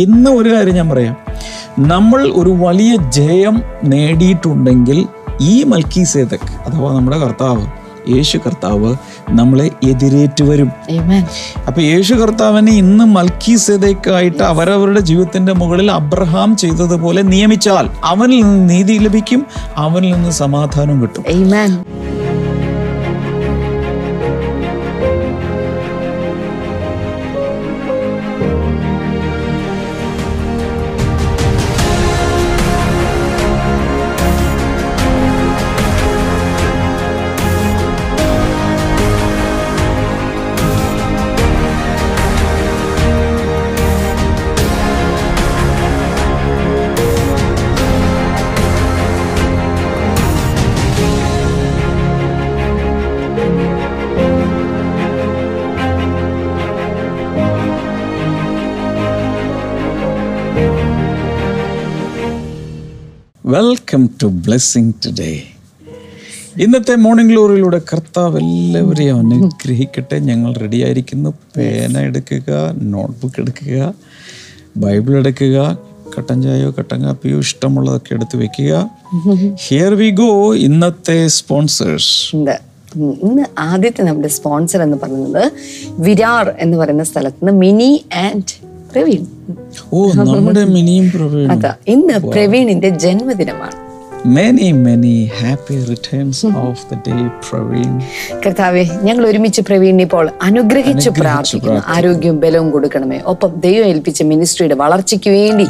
ഇന്ന് ഒരു കാര്യം ഞാൻ പറയാം. നമ്മൾ ഒരു വലിയ ജയം നേടിയിട്ടുണ്ടെങ്കിൽ ഈ മൽക്കി സേതക് അഥവാ നമ്മുടെ കർത്താവ് യേശു കർത്താവ് നമ്മളെ എതിരേറ്റ് വരും. അപ്പൊ യേശു കർത്താവിനെ ഇന്ന് മൽക്കി സേതക്കായിട്ട് അവരവരുടെ ജീവിതത്തിന്റെ മുകളിൽ അബ്രഹാം ചെയ്തതുപോലെ നിയമിച്ചാൽ അവനിൽ നിന്ന് നീതി ലഭിക്കും അവനിൽ നിന്ന് സമാധാനം കിട്ടും. വെൽക്കം ടു ബ്ലെസ്സിങ് ടുഡേ ഇന്നത്തെ മോർണിംഗ് ഗ്ലോറിയിലൂടെ കർത്താവ് എല്ലാവരെയും അനുഗ്രഹിക്കട്ടെ. ഞങ്ങൾ റെഡിയായിരിക്കുന്നു പേന എടുക്കുക നോട്ട്ബുക്ക് എടുക്കുക ബൈബിൾ എടുക്കുക കട്ടൻ ചായയോ കട്ടൻ കാപ്പിയോ ഇഷ്ടമുള്ളതൊക്കെ എടുത്ത് വെക്കുക. ഹിയർ വി ഗോ ഇന്നത്തെ സ്പോൺസേഴ്സ് ഇന്ന് ആദ്യത്തെ നമ്മുടെ സ്പോൺസർ എന്ന് പറയുന്നത് വിരാർ എന്ന് പറയുന്ന സ്ഥലത്ത് നിന്ന് മിനി ആൻഡ് പ്രവീൺ. ഓ നമ്മുടെ മിനിയും പ്രവീൺ അതാ ഇന്ന് പ്രവീണിന്റെ ജന്മദിനമാണ്. Many many happy returns of the day Praveen. കർത്താവെ ഞങ്ങൾ ഒരുമിച്ച് പ്രവീൺ ഇപ്പോൾ അനുഗ്രഹിച്ച് പ്രാർത്ഥിക്കുന്നു. ആരോഗ്യവും ബലവും കൊടുക്കണമേ. ഒപ്പം ദൈവം ഏൽപ്പിച്ച മിനിസ്ട്രിയുടെ വളർച്ചയ്ക്ക് വേണ്ടി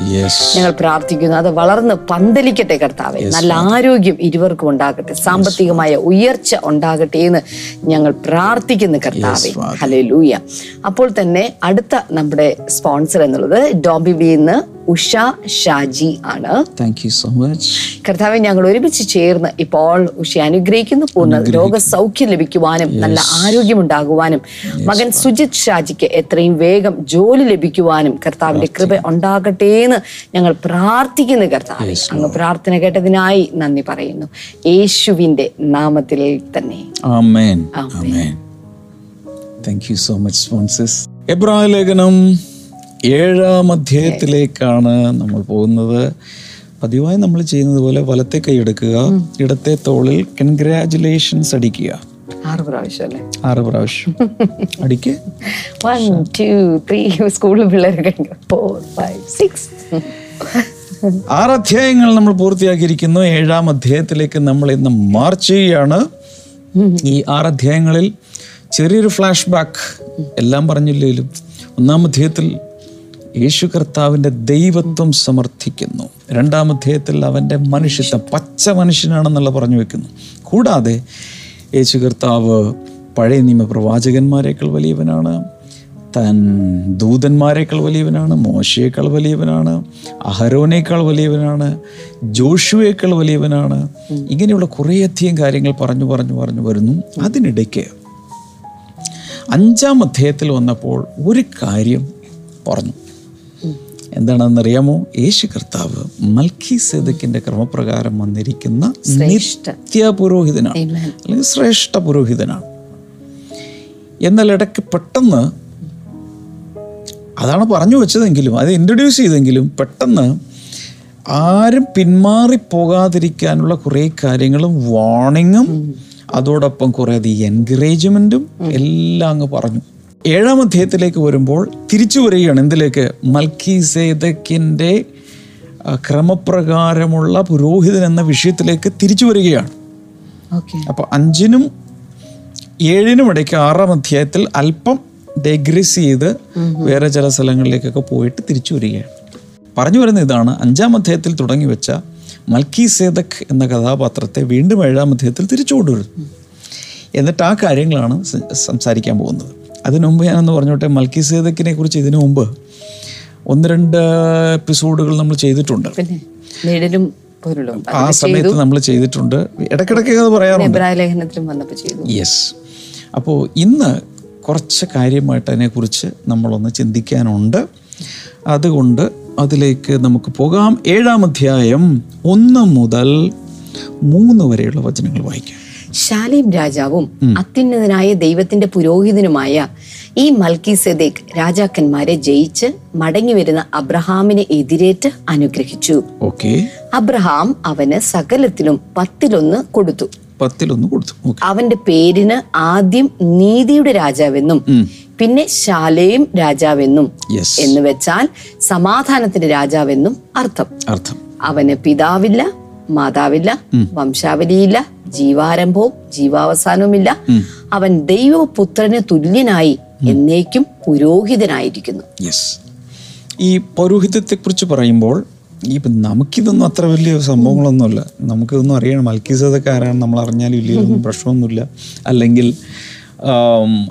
ഞങ്ങൾ പ്രാർത്ഥിക്കുന്നു. അത് വളർന്ന് പന്തലിക്കട്ടെ കർത്താവെ. നല്ല ആരോഗ്യം ഇരുവർക്കും ഉണ്ടാകട്ടെ. സാമ്പത്തികമായ ഉയർച്ച ഉണ്ടാകട്ടെ എന്ന് ഞങ്ങൾ പ്രാർത്ഥിക്കുന്നു കർത്താവെ. ലൂയ അപ്പോൾ തന്നെ അടുത്ത നമ്മുടെ സ്പോൺസർ എന്നുള്ളത് ഡോബിബിന്ന് ഉഷ ഷാജി ആണ്. താങ്ക് യു സോ മച്ച് കർത്താവെ ഞങ്ങൾ ഒരുമിച്ച് ചേർന്ന് ഇപ്പോൾ ഉഷ അനുഗ്രഹിക്കുന്നു പൂർണ രോഗസൗഖ്യം ലഭിക്കുവാനും നല്ല ആരോഗ്യമുണ്ടാകുവാനും മകൻ സുജിത് ഷാജിക്ക് എത്രയും വേഗം ജോലി ലഭിക്കുവാനും കർത്താവിന്റെ കൃപ ഉണ്ടാകട്ടെ എന്ന് ഞങ്ങൾ പ്രാർത്ഥിക്കുന്നു കർത്താവ്. അങ്ങ് പ്രാർത്ഥന കേട്ടതിനായി നന്ദി പറയുന്നു. യേശുവിന്റെ നാമത്തിൽ തന്നെ. താങ്ക് യു സോ മച്ച് എബ്രായ ലേഖനം ഏഴാം അധ്യായത്തിലേക്കാണ് നമ്മൾ പോകുന്നത്. പതിവായി നമ്മൾ ചെയ്യുന്നത് പോലെ വലത്തെ കൈ എടുക്കുക. ഇടത്തെ തോളിൽ കൺഗ്രാചുലേഷൻസ് അടിക്കുക. ആറ് പ്രാവശ്യം അല്ലേ? ആറ് പ്രാവശ്യം. അടിക്ക്. വൺ ടു ത്രീ സ്കൂളിൽ പിള്ളേരൊക്കെ ഫോർ ഫൈവ് സിക്സ് ആറ് അധ്യായങ്ങൾ നമ്മൾ പൂർത്തിയാക്കിയിരിക്കുന്നു. ഏഴാം അധ്യായത്തിലേക്ക് നമ്മൾ ഇന്ന് മാർച്ച് ചെയ്യുകയാണ് ഈ ആറ് അധ്യായങ്ങളിൽ ചെറിയൊരു ഫ്ലാഷ് ബാക്ക് എല്ലാം പറഞ്ഞില്ലേലും ഒന്നാം അധ്യായത്തിൽ യേശു കർത്താവിന്റെ ദൈവത്വം സമർത്ഥിക്കുന്നു. രണ്ടാം അധ്യായത്തിൽ അവന്റെ മനുഷ്യത്വം പച്ച മനുഷ്യനാണെന്നുള്ള പറഞ്ഞു വെക്കുന്നു. കൂടാതെ യേശു കർത്താവ് പഴയ നിയമ പ്രവാചകന്മാരേക്കാൾ വലിയവനാണ് താൻ ദൂതന്മാരെക്കാൾ വലിയവനാണ് മോശയേക്കാൾ വലിയവനാണ് അഹരോനേക്കാൾ വലിയവനാണ് ജോഷുവേക്കാൾ വലിയവനാണ്. ഇങ്ങനെയുള്ള കുറേയധികം കാര്യങ്ങൾ പറഞ്ഞു പറഞ്ഞു പറഞ്ഞു വരുന്നു. അതിനിടയ്ക്ക് അഞ്ചാം അധ്യായത്തിൽ വന്നപ്പോൾ ഒരു കാര്യം പറഞ്ഞു. എന്താണെന്നറിയാമോ? യേശു കർത്താവ് മൽക്കി സേദക്കിന്റെ ക്രമപ്രകാരം വന്നിരിക്കുന്ന നിത്യ പുരോഹിതനാണ്. അല്ലെങ്കിൽ ശ്രേഷ്ഠ പുരോഹിതനാണ്. എന്നാൽ ഇടയ്ക്ക് പെട്ടെന്ന് അതാണ് പറഞ്ഞു വെച്ചതെങ്കിലും അത് ഇൻട്രൊഡ്യൂസ് ചെയ്തെങ്കിലും പെട്ടെന്ന് ആരും പിന്മാറി പോകാതിരിക്കാനുള്ള കുറേ കാര്യങ്ങളും വാർണിങ്ങും അതോടൊപ്പം കുറേ അധികം എൻകറേജ്മെന്റും എല്ലാം അങ്ങ് പറഞ്ഞു. ഏഴാം അധ്യായത്തിലേക്ക് വരുമ്പോൾ തിരിച്ചു വരികയാണ്. എന്തിലേക്ക്? മൽക്കി സേതക്കിന്റെ ക്രമപ്രകാരമുള്ള പുരോഹിതൻ എന്ന വിഷയത്തിലേക്ക് തിരിച്ചു വരികയാണ്. അപ്പോൾ അഞ്ചിനും ഏഴിനും ഇടയ്ക്ക് ആറാം അധ്യായത്തിൽ അല്പം ഡെഗ്രസ് ചെയ്ത് വേറെ ചില സ്ഥലങ്ങളിലേക്കൊക്കെ പോയിട്ട് തിരിച്ചു വരികയാണ്. പറഞ്ഞു വരുന്ന ഇതാണ്. അഞ്ചാം അധ്യായത്തിൽ തുടങ്ങി വെച്ച മൽക്കി സേതക് എന്ന കഥാപാത്രത്തെ വീണ്ടും ഏഴാം അധ്യായത്തിൽ തിരിച്ചു കൊണ്ടുവരുന്നു എന്നിട്ട് ആ കാര്യങ്ങളാണ് സംസാരിക്കാൻ പോകുന്നത്. അതിനു മുമ്പ് ഞാനൊന്ന് പറഞ്ഞോട്ടെ മൽക്കി സേതക്കിനെ കുറിച്ച് ഇതിനു മുമ്പ് ഒന്ന് രണ്ട് എപ്പിസോഡുകൾ നമ്മൾ ചെയ്തിട്ടുണ്ട്. ആ സമയത്ത് നമ്മൾ ചെയ്തിട്ടുണ്ട്. ഇടയ്ക്കിടയ്ക്ക് അത് പറയാറുണ്ട്. യെസ് അപ്പോൾ ഇന്ന് കുറച്ച് കാര്യമായിട്ട് അതിനെക്കുറിച്ച് നമ്മളൊന്ന് ചിന്തിക്കാനുണ്ട്. അതുകൊണ്ട് അതിലേക്ക് നമുക്ക് പോകാം. ഏഴാം അധ്യായം ഒന്ന് മുതൽ മൂന്ന് വരെയുള്ള വചനങ്ങൾ വായിക്കാം. ശാലേം രാജാവും അത്യുന്നതനായ ദൈവത്തിന്റെ പുരോഹിതനുമായ ഈ മൽക്കി സദേഖ് രാജാക്കന്മാരെ ജയിച്ച് മടങ്ങി വരുന്ന അബ്രഹാമിനെ എതിരേറ്റ് അനുഗ്രഹിച്ചു. അബ്രഹാം അവന് സകലത്തിലും പത്തിലൊന്ന് കൊടുത്തു. പത്തിലൊന്ന് കൊടുത്തു. അവന്റെ പേരിന് ആദ്യം നീതിയുടെ രാജാവെന്നും പിന്നെ ശാലയും രാജാവെന്നും എന്ന് വെച്ചാൽ സമാധാനത്തിന്റെ രാജാവെന്നും അർത്ഥം. അർത്ഥം. അവന് പിതാവില്ല മാതാവില്ല വംശാവലിയില്ല ജീവാരംഭവും ജീവാവസാനവുമില്ല. അവൻ ദൈവപുത്രന് തുല്യനായി എന്നേക്കും പുരോഹിതനായിരിക്കുന്നു. ഈ ഈ പൗരോഹിത്യത്തെക്കുറിച്ച് പറയുമ്പോൾ ഈ നമുക്കിതൊന്നും അത്ര വലിയ സംഭവങ്ങളൊന്നുമല്ല. നമുക്കിതൊന്നും അറിയണം. മൽക്കീസതൊക്കെ ആരാണ് നമ്മൾ അറിഞ്ഞാലും ഇല്ലെങ്കിലും പ്രശ്നമൊന്നുമില്ല. അല്ലെങ്കിൽ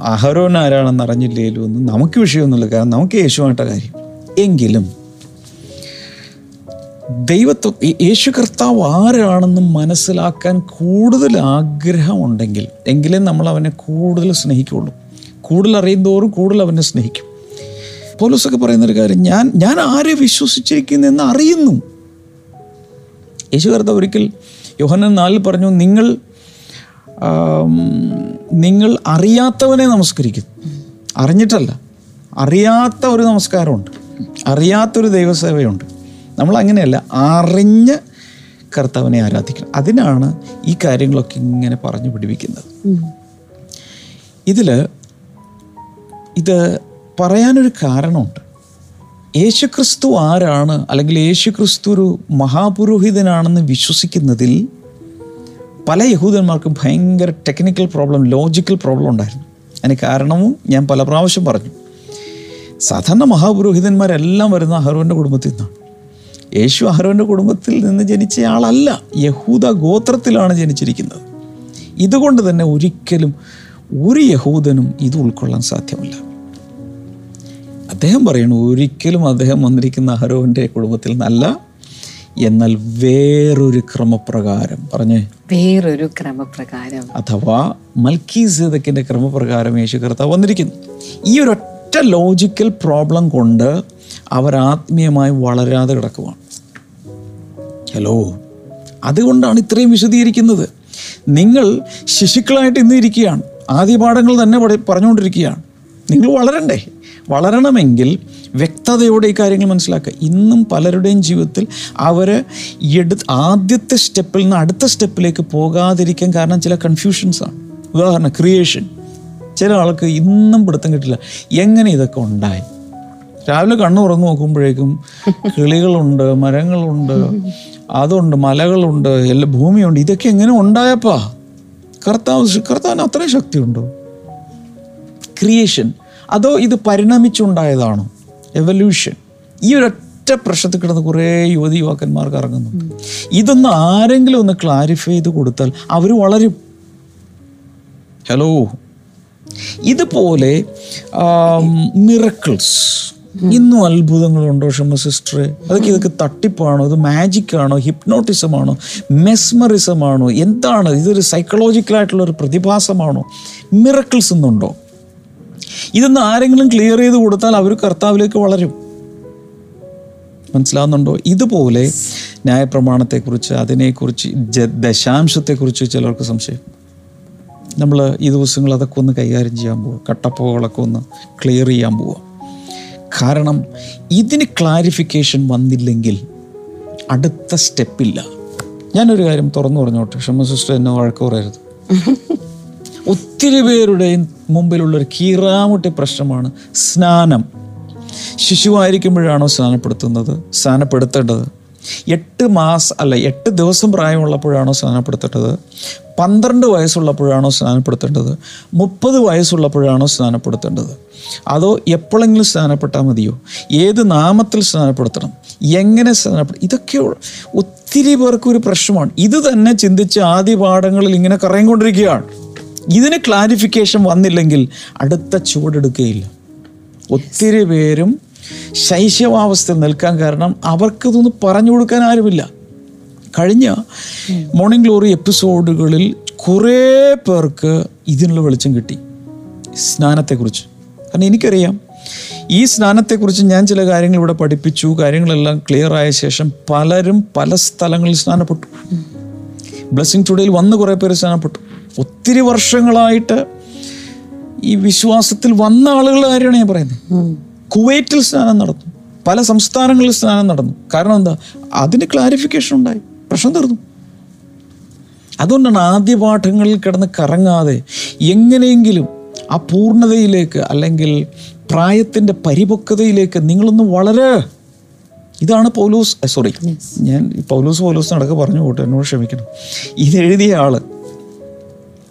അഹരോൻ ആരാണെന്ന് അറിഞ്ഞില്ലെങ്കിലും ഒന്നും നമുക്ക് വിഷയമൊന്നുമില്ല. കാരണം നമുക്ക് യേശുവായിട്ട കാര്യം. എങ്കിലും ദൈവത്വം യേശു കർത്താവ് ആരാണെന്ന് മനസ്സിലാക്കാൻ കൂടുതൽ ആഗ്രഹമുണ്ടെങ്കിൽ എങ്കിലേ നമ്മൾ അവനെ കൂടുതൽ സ്നേഹിക്കുള്ളൂ കൂടുതൽ അറിയുന്തോറും കൂടുതൽ അവനെ സ്നേഹിക്കും. പോലീസൊക്കെ പറയുന്നൊരു കാര്യം ഞാൻ ഞാൻ ആരെ വിശ്വസിച്ചിരിക്കുന്നു എന്ന് അറിയുന്നു. യേശു കർത്താവ് ഒരിക്കൽ യോഹനൻ നാലിൽ പറഞ്ഞു നിങ്ങൾ നിങ്ങൾ അറിയാത്തവനെ നമസ്കരിക്കുന്നു അറിഞ്ഞിട്ടല്ല അറിയാത്ത ഒരു നമസ്കാരമുണ്ട്. അറിയാത്തൊരു ദൈവസേവയുണ്ട്. നമ്മൾ അങ്ങനെയല്ല അറിഞ്ഞ് കർത്താവിനെ ആരാധിക്കണം. അതിനാണ് ഈ കാര്യങ്ങളൊക്കെ ഇങ്ങനെ പറഞ്ഞു പിടിപ്പിക്കുന്നത്. ഇതിൽ ഇത് പറയാനൊരു കാരണമുണ്ട്. യേശുക്രിസ്തു ആരാണ്? അല്ലെങ്കിൽ യേശുക്രിസ്തു ഒരു മഹാപുരോഹിതനാണെന്ന് വിശ്വസിക്കുന്നതിൽ പല യഹൂദന്മാർക്കും ഭയങ്കര ടെക്നിക്കൽ പ്രോബ്ലം ലോജിക്കൽ പ്രോബ്ലം ഉണ്ടായിരുന്നു. അതിന് കാരണവും ഞാൻ പല പ്രാവശ്യം പറഞ്ഞു. സാധാരണ മഹാപുരോഹിതന്മാരെല്ലാം വരുന്ന അഹരോന്റെ കുടുംബത്തിൽ നിന്നാണ്. യേശു അഹരോന്റെ കുടുംബത്തിൽ നിന്ന് ജനിച്ചയാളല്ല യഹൂദ ഗോത്രത്തിലാണ് ജനിച്ചിരിക്കുന്നത്. ഇതുകൊണ്ട് തന്നെ ഒരിക്കലും ഒരു യഹൂദനും ഇത് ഉൾക്കൊള്ളാൻ സാധ്യമല്ല. അദ്ദേഹം പറയുന്നു ഒരിക്കലും അദ്ദേഹം വന്നിരിക്കുന്ന അഹരോന്റെ കുടുംബത്തിൽ നിന്നല്ല എന്നാൽ വേറൊരു ക്രമപ്രകാരം. പറഞ്ഞേ. വേറൊരു ക്രമപ്രകാരം. അഥവാ മൽക്കീസേദക്കിന്റെ ക്രമപ്രകാരം യേശു കർത്താവ് വന്നിരിക്കുന്നു. ഈ ഒരൊറ്റ ലോജിക്കൽ പ്രോബ്ലം കൊണ്ട് അവർ ആത്മീയമായി വളരാതെ കിടക്കുവാണ്. ഹലോ അതുകൊണ്ടാണ് ഇത്രയും വിശദീകരിക്കുന്നത്. നിങ്ങൾ ശിശുക്കളായിട്ട് ഇന്ന് ഇരിക്കുകയാണ്. ആദ്യ പാഠങ്ങൾ തന്നെ പറഞ്ഞുകൊണ്ടിരിക്കുകയാണ്. നിങ്ങൾ വളരണ്ടേ? വളരണമെങ്കിൽ വ്യക്തതയോടെ ഈ കാര്യങ്ങൾ മനസ്സിലാക്കുക. ഇന്നും പലരുടെയും ജീവിതത്തിൽ അവർ എടു ആദ്യത്തെ സ്റ്റെപ്പിൽ നിന്ന് അടുത്ത സ്റ്റെപ്പിലേക്ക് പോകാതിരിക്കാൻ കാരണം ചില കൺഫ്യൂഷൻസാണ് ഉദാഹരണം ക്രിയേഷൻ ചില ആൾക്ക് ഇന്നും പിടുത്തം കിട്ടില്ല. എങ്ങനെ ഇതൊക്കെ ഉണ്ടായി? രാവിലെ കണ്ണു തുറന്നു നോക്കുമ്പോഴേക്കും കിളികളുണ്ട് മരങ്ങളുണ്ട് അതുണ്ട് മലകളുണ്ട് എല്ലാ ഭൂമിയുണ്ട്. ഇതൊക്കെ എങ്ങനെ ഉണ്ടായപ്പാ? കർത്താവ് കർത്താവിന് അത്രയും ശക്തിയുണ്ടോ? ക്രിയേഷൻ അതോ ഇത് പരിണമിച്ചുണ്ടായതാണോ? എവല്യൂഷൻ ഈ ഒരൊറ്റ പ്രശ്നത്തിൽ കിടന്ന് കുറേ യുവതി യുവാക്കന്മാർക്ക് ഇറങ്ങുന്നുണ്ട് ഇതൊന്ന് ആരെങ്കിലും ഒന്ന് ക്ലാരിഫൈ ചെയ്ത് കൊടുത്താൽ അവർ വളരും. ഹലോ ഇതുപോലെ മിറക്കിൾസ് ഇന്നും അത്ഭുതങ്ങളുണ്ടോ ഷമ്മ സിസ്റ്റർ അതൊക്കെ ഇതൊക്കെ തട്ടിപ്പാണോ? ഇത് മാജിക് ആണോ ഹിപ്നോട്ടിസം ആണോ മെസ്മറിസം ആണോ എന്താണ്? ഇതൊരു സൈക്കോളജിക്കലായിട്ടുള്ള ഒരു പ്രതിഭാസമാണോ? മിറക്കിൾസ് എന്നുണ്ടോ? ഇതൊന്ന് ആരെങ്കിലും ക്ലിയർ ചെയ്ത് കൊടുത്താൽ അവർ കർത്താവിലേക്ക് വളരും. മനസ്സിലാവുന്നുണ്ടോ? ഇതുപോലെ ന്യായപ്രമാണത്തെക്കുറിച്ച് അതിനെക്കുറിച്ച് ദശാംശത്തെക്കുറിച്ച് ചിലർക്ക് സംശയം. നമ്മൾ ഈ ദിവസങ്ങൾ അതൊക്കെ ഒന്ന് കൈകാര്യം ചെയ്യാൻ പോവുക കട്ടപ്പുകളൊക്കെ ഒന്ന് ക്ലിയർ ചെയ്യാൻ പോവുക കാരണം ഇതിന് ക്ലാരിഫിക്കേഷൻ വന്നില്ലെങ്കിൽ അടുത്ത സ്റ്റെപ്പില്ല ഞാനൊരു കാര്യം തുറന്നു പറഞ്ഞോട്ടെ? ക്ഷമ സിസ്റ്റർ എന്നെ വഴക്ക് പറയരുത്. ഒത്തിരി പേരുടെയും മുമ്പിലുള്ളൊരു കീറാമുട്ടി പ്രശ്നമാണ് സ്നാനം. ശിശുവായിരിക്കുമ്പോഴാണോ സ്നാനപ്പെടുത്തുന്നത്? സ്നാനപ്പെടുത്തേണ്ടത്? എട്ട് മാസം അല്ല എട്ട് ദിവസം പ്രായമുള്ളപ്പോഴാണോ സ്നാനപ്പെടുത്തേണ്ടത്? പന്ത്രണ്ട് വയസ്സുള്ളപ്പോഴാണോ സ്നാനപ്പെടുത്തേണ്ടത്? മുപ്പത് വയസ്സുള്ളപ്പോഴാണോ സ്നാനപ്പെടുത്തേണ്ടത്? അതോ എപ്പോഴെങ്കിലും സ്നാനപ്പെട്ടാൽ മതിയോ? ഏത് നാമത്തിൽ സ്നാനപ്പെടുത്തണം? എങ്ങനെ സ്നാനപ്പെടും ഇതൊക്കെ ഒത്തിരി പേർക്ക് ഒരു പ്രശ്നമാണ്. ഇത് തന്നെ ചിന്തിച്ച് ആദ്യ പാഠങ്ങളിൽ ഇങ്ങനെ കറങ്ങിക്കൊണ്ടിരിക്കുകയാണ്. ഇതിന് ക്ലാരിഫിക്കേഷൻ വന്നില്ലെങ്കിൽ അടുത്ത ചുവടെടുക്കുകയില്ല. ഒത്തിരി പേരും ശൈശവാവസ്ഥയിൽ നിൽക്കാൻ കാരണം അവർക്കിതൊന്ന് പറഞ്ഞു കൊടുക്കാൻ ആരുമില്ല. കഴിഞ്ഞ മോർണിംഗ് ഗ്ലോറി എപ്പിസോഡുകളിൽ കുറേ പേർക്ക് ഇതിനുള്ള വെളിച്ചം കിട്ടി. സ്നാനത്തെക്കുറിച്ച്. കാരണം എനിക്കറിയാം ഈ സ്നാനത്തെക്കുറിച്ച് ഞാൻ ചില കാര്യങ്ങൾ ഇവിടെ പഠിപ്പിച്ചു കാര്യങ്ങളെല്ലാം ക്ലിയർ ആയ ശേഷം പലരും പല സ്ഥലങ്ങളിൽ സ്നാനപ്പെട്ടു. ബ്ലെസ്സിങ് ടുഡേയിൽ വന്ന് കുറേ പേര് സ്നാനപ്പെട്ടു. ഒത്തിരി വർഷങ്ങളായിട്ട് ഈ വിശ്വാസത്തിൽ വന്ന ആളുകളുടെ കാര്യമാണ് ഞാൻ പറയുന്നത്. കുവൈറ്റിൽ സ്നാനം നടന്നു. പല സംസ്ഥാനങ്ങളിൽ സ്നാനം നടന്നു. കാരണം എന്താ? അതിന് ക്ലാരിഫിക്കേഷൻ ഉണ്ടായി. പ്രശ്നം തീർന്നു. അതുകൊണ്ടാണ് ആദ്യ പാഠങ്ങളിൽ കിടന്ന് കറങ്ങാതെ എങ്ങനെയെങ്കിലും ആ പൂർണതയിലേക്ക് അല്ലെങ്കിൽ പ്രായത്തിന്റെ പരിപക്വതയിലേക്ക് നിങ്ങളൊന്ന് വളരെ. ഇതാണ് പൗലോസ് സോറി ഞാൻ പൗലൂസ് പൗലോസ് നടക്കെ പറഞ്ഞു പോട്ടെ എന്നോട് ക്ഷമിക്കണം. ഇതെഴുതിയ ആൾ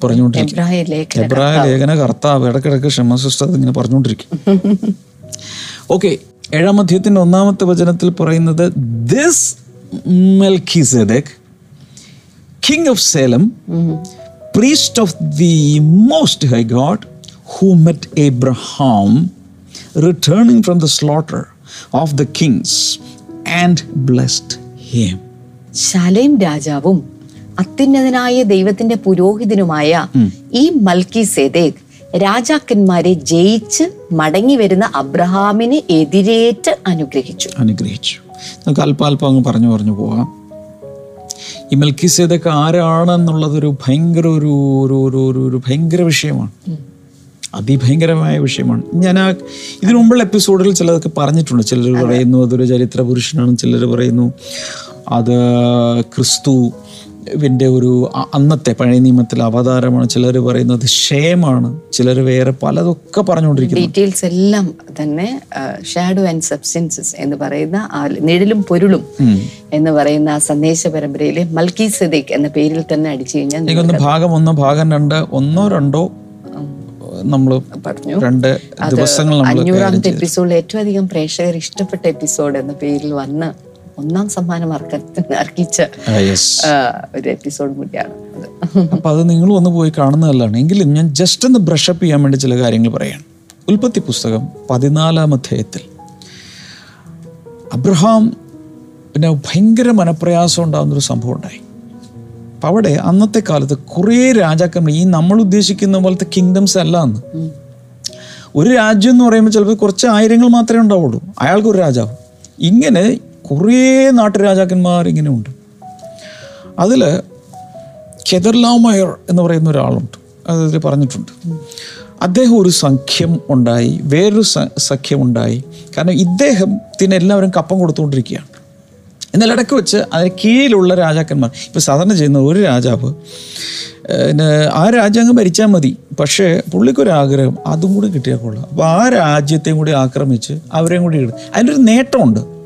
പറഞ്ഞുകൊണ്ടിരിക്കും. ലേഖന കർത്താവ്. ഇടക്കിടക്ക് ക്ഷമസിസ്റ്റർ ഇങ്ങനെ പറഞ്ഞുകൊണ്ടിരിക്കും. ഓക്കെ ഏഴാം അധ്യയത്തിന്റെ ഒന്നാമത്തെ വചനത്തിൽ പറയുന്നത് this Melchizedek king of Salem priest of the most high God who met Abraham returning from the slaughter of the kings and blessed him ശലേം രാജാവും അത്യുന്നതനായ ദൈവത്തിന്റെ പുരോഹിതനുമായ ഈ മൽക്കി സേദേക് രാജാക്കന്മാരെ ജയിച്ച് മടങ്ങി വരുന്ന അബ്രഹാമിന് എതിരേറ്റ് അനുഗ്രഹിച്ചു. അനുഗ്രഹിച്ചു. നമുക്ക് അല്പാൽപ്പം അങ്ങ് പറഞ്ഞു പറഞ്ഞു പോകാം ഈ മെൽക്കിസേദക്ക് ആരാണെന്നുള്ളതൊരു ഭയങ്കര ഒരു ഒരു ഒരു ഒരു ഒരു ഭയങ്കര വിഷയമാണ്. അതിഭയങ്കരമായ വിഷയമാണ്. ഞാൻ ആ ഇതിനു മുമ്പുള്ള എപ്പിസോഡിൽ ചിലതൊക്കെ പറഞ്ഞിട്ടുണ്ട്. ചിലർ പറയുന്നു അതൊരു ചരിത്ര പുരുഷനാണ് ചിലർ പറയുന്നു. അത് ക്രിസ്തു വിന്റെ ഒരു അന്നത്തെ പഴയ നിയമത്തിലെ അവതാരമാണ്. ചിലർ പറയുന്നത് ഷേമാണ് ചിലർ വേറെ പലതൊക്കെ പറഞ്ഞുകൊണ്ടിരിക്കുന്നു. ഡീറ്റെയിൽസ് എല്ലാം തന്നെ ഷാഡോ ആൻഡ് സബ്സ്റ്റൻസസ് എന്ന് പറയുന്ന ആ നിഴലും പൊരുളും എന്ന് പറയുന്ന ആ സന്ദേശ പരമ്പരയിലെ മൽക്കി സദീഖ് എന്ന പേരിൽ തന്നെ അടിച്ചു കഴിഞ്ഞാൽ ഭാഗം ഒന്ന് ഭാഗം രണ്ട് ഒന്നോ രണ്ടോ നമ്മൾ പറഞ്ഞു. രണ്ട് ദിവസങ്ങൾ അഞ്ഞൂറാമത്തെ എപ്പിസോഡിൽ ഏറ്റവും അധികം പ്രേക്ഷകർ ഇഷ്ടപ്പെട്ട എപ്പിസോഡ് എന്ന പേരിൽ വന്ന് ഒന്നാം സമ്മാനം അർക്ക അർഹിച്ച ഒരു എപ്പിസോഡ് കൂടിയാണ് അപ്പൊ അത് നിങ്ങൾ വന്ന് പോയി കാണുന്നതല്ലാണ്. എങ്കിലും ഞാൻ ജസ്റ്റ് ഒന്ന് ബ്രഷപ്പ് ചെയ്യാൻ വേണ്ടി ചില കാര്യങ്ങൾ പറയാണ്. ഉൽപ്പത്തി പുസ്തകം പതിനാലാം അധ്യായത്തിൽ. അബ്രഹാം പിന്നെ ഭയങ്കര മനപ്രയാസം ഉണ്ടാകുന്നൊരു സംഭവം ഉണ്ടായി. അപ്പം അവിടെ അന്നത്തെ കാലത്ത് കുറേ രാജാക്കന്മാർ ഈ നമ്മൾ ഉദ്ദേശിക്കുന്ന പോലത്തെ കിങ്ഡംസ് അല്ല അന്ന് ഒരു രാജ്യം എന്ന് പറയുമ്പോൾ ചിലപ്പോൾ കുറച്ച് ആയിരങ്ങൾ മാത്രമേ ഉണ്ടാവുള്ളൂ. അയാൾക്കൊരു രാജാവ്. ഇങ്ങനെ കുറേ നാട്ടുരാജാക്കന്മാർ ഇങ്ങനെയുണ്ട് അതിൽ കെദർലാമയർ എന്ന് പറയുന്ന ഒരാളുണ്ട്. അതിൽ പറഞ്ഞിട്ടുണ്ട്. അദ്ദേഹം ഒരു സഖ്യം ഉണ്ടായി വേറൊരു സഖ്യം ഉണ്ടായി. കാരണം ഇദ്ദേഹത്തിന് എല്ലാവരും കപ്പം കൊടുത്തുകൊണ്ടിരിക്കുകയാണ്. എന്നാൽ ഇടയ്ക്ക് വെച്ച് അതിന് കീഴിലുള്ള രാജാക്കന്മാർ ഇപ്പോൾ സാധാരണ ചെയ്യുന്ന ഒരു രാജാവ് ആ രാജ്യം ഭരിച്ചാൽ മതി. പക്ഷേ പുള്ളിക്കൊരാഗ്രഹം അതും കൂടി കിട്ടിയാൽ കൊള്ളാം. അപ്പോൾ ആ രാജ്യത്തെയും കൂടി ആക്രമിച്ച് അവരെയും കൂടി ഇടും. അതിനൊരു നേട്ടമുണ്ട്.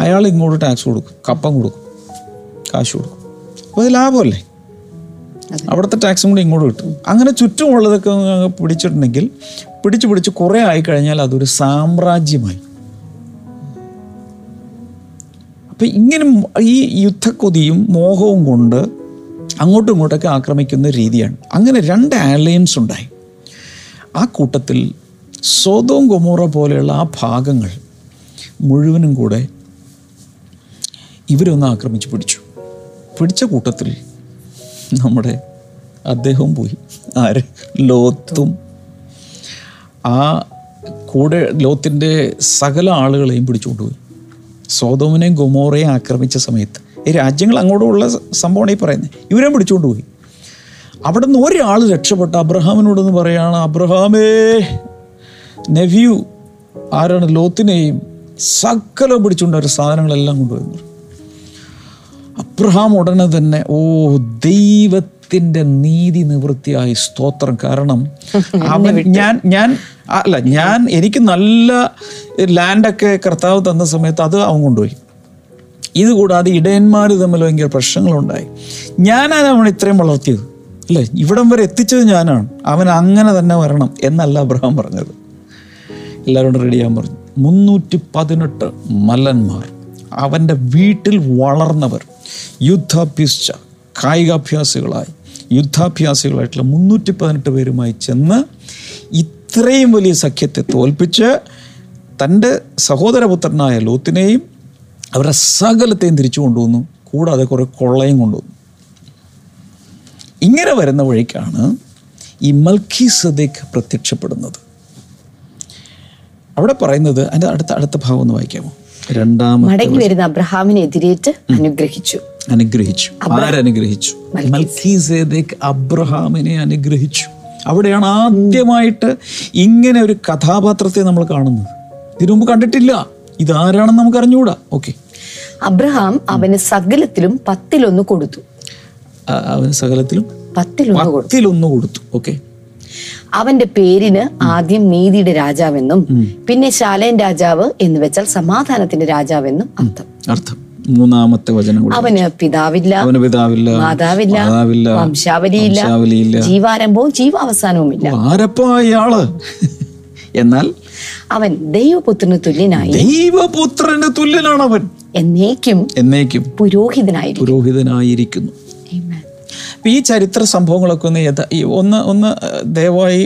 അയാൾ ഇങ്ങോട്ട് ടാക്സ് കൊടുക്കും കപ്പം കൊടുക്കും കാശ് കൊടുക്കും. അപ്പോൾ അത് ലാഭമല്ലേ? അവിടുത്തെ ടാക്സും കൂടി ഇങ്ങോട്ട് കിട്ടും. അങ്ങനെ ചുറ്റുമുള്ളതൊക്കെ പിടിച്ചിട്ടുണ്ടെങ്കിൽ പിടിച്ച് പിടിച്ച് കുറേ ആയി കഴിഞ്ഞാൽ അതൊരു സാമ്രാജ്യമായി. അപ്പം ഇങ്ങനെ ഈ യുദ്ധക്കൊതിയും മോഹവും കൊണ്ട് അങ്ങോട്ടും ഇങ്ങോട്ടൊക്കെ ആക്രമിക്കുന്ന രീതിയാണ്. അങ്ങനെ രണ്ട് അലയൻസ് ഉണ്ടായി. ആ കൂട്ടത്തിൽ സ്വതവും ഗൊമോറ പോലെയുള്ള ആ ഭാഗങ്ങൾ മുഴുവനും കൂടെ ഇവരൊന്ന് ആക്രമിച്ച് പിടിച്ചു. പിടിച്ച കൂട്ടത്തിൽ നമ്മുടെ അദ്ദേഹവും പോയി. ആര്? ലോത്തും. ആ കൂടെ ലോത്തിന്റെ സകല ആളുകളെയും പിടിച്ചുകൊണ്ടുപോയി സോതോമിനെയും ഗൊമോറയും ആക്രമിച്ച സമയത്ത് ഈ രാജ്യങ്ങൾ അങ്ങോട്ടുള്ള സംഭവമാണ് ഈ പറയുന്നത്. ഇവരെയും പിടിച്ചുകൊണ്ടുപോയി അവിടെ നിന്ന് ഒരാൾ രക്ഷപ്പെട്ട അബ്രഹാമിനോടൊന്ന് പറയുകയാണ് അബ്രഹാമേ നെവ്യൂ ആരാണ് ലോത്തിനെയും സകലം പിടിച്ചുകൊണ്ട് അവർ സാധനങ്ങളെല്ലാം കൊണ്ടുവന്നു അബ്രഹാം ഉടനെ തന്നെ ഓ ദൈവത്തിന്റെ നീതി നിവൃത്തിയായി സ്തോത്രം. കാരണം അവൻ ഞാൻ ഞാൻ അല്ല ഞാൻ എനിക്ക് നല്ല ലാൻഡൊക്കെ കർത്താവ് തന്ന സമയത്ത് അത് അവൻ കൊണ്ടുപോയി. ഇതുകൂടാതെ ഇടയന്മാർ തമ്മിൽ ഭയങ്കര പ്രശ്നങ്ങളുണ്ടായി. ഞാനാണ് അവൻ ഇത്രയും വളർത്തിയത്. അല്ലേ? ഇവിടം വരെ എത്തിച്ചത് ഞാനാണ്. അവൻ അങ്ങനെ തന്നെ വരണം എന്നല്ല അബ്രഹാം പറഞ്ഞത്. എല്ലാവരോടും റെഡിയാൻ പറഞ്ഞു. മുന്നൂറ്റി പതിനെട്ട് മല്ലന്മാർ അവന്റെ വീട്ടിൽ വളർന്നവർ. യുദ്ധാഭ്യസിച്ച കായികാഭ്യാസികളായി യുദ്ധാഭ്യാസികളായിട്ടുള്ള മുന്നൂറ്റി പതിനെട്ട് പേരുമായി ചെന്ന് ഇത്രയും വലിയ സഖ്യത്തെ തോൽപ്പിച്ച് തന്റെ സഹോദരപുത്രനായ ലോത്തിനെയും അവരുടെ സകലത്തെയും തിരിച്ചു കൊണ്ടുവന്നു. കൂടാതെ കുറേ കൊള്ളയും കൊണ്ടുവന്നു. ഇങ്ങനെ വരുന്ന വഴിക്കാണ് ഈ മൽക്കി സദേഖ് പ്രത്യക്ഷപ്പെടുന്നത്. അവിടെ പറയുന്നത് അതിന്റെ അടുത്ത അടുത്ത ഭാഗം ഒന്ന് വായിക്കാമോ? രണ്ടാമത് മടങ്ങി വരുന്ന അബ്രഹാമിനെ എതിരേറ്റ് അനുഗ്രഹിച്ചു. അനുഗ്രഹിച്ചു. ആരനുഗ്രഹിച്ചു? മൽക്കീസേദേക്ക് അബ്രഹാമിനെ അനുഗ്രഹിച്ചു. അവിടെയാണ് ആദ്യമായിട്ട് ഇങ്ങനെ ഒരു കഥാപാത്രത്തെ നമ്മൾ കാണുന്നത്. ഇതിനു മുമ്പ് കണ്ടിട്ടില്ല. ഇതാരാണെന്ന് നമുക്ക് അറിഞ്ഞുകൂടാ ഓക്കെ. അബ്രഹാം അവന് സകലത്തിലും പത്തിലൊന്ന് കൊടുത്തു. അവന് സകലത്തിലും പത്തിലൊന്ന് കൊടുത്തു. ഓക്കെ. അവന്റെ പേരിന് ആദ്യം നീതിയുടെ രാജാവെന്നും പിന്നെ ശാലേൻ രാജാവ് എന്ന് വെച്ചാൽ സമാധാനത്തിന്റെ രാജാവെന്നും അർത്ഥം. അർത്ഥം. മൂന്നാമത്തെ വചനം അവന് പിതാവില്ല അവന് പിതാവില്ല മാതാവില്ല മാതാവില്ല വംശാവലിയില്ല വംശാവലിയില്ല. ജീവാരംഭവും ജീവാവസാനവും ഇല്ല ആരപ്പാ ഇയാൾ? എന്നാൽ അവൻ ദൈവപുത്രന് തുല്യനായി. ദൈവപുത്രന് തുല്യനാണ് അവൻ എന്നേക്കും എന്നേക്കും പുരോഹിതനായി പുരോഹിതനായിരിക്കുന്നു. അപ്പൊ ഈ ചരിത്ര സംഭവങ്ങളൊക്കെ ഒന്ന് യഥാ ഈ ഒന്ന് ഒന്ന് ദയവായി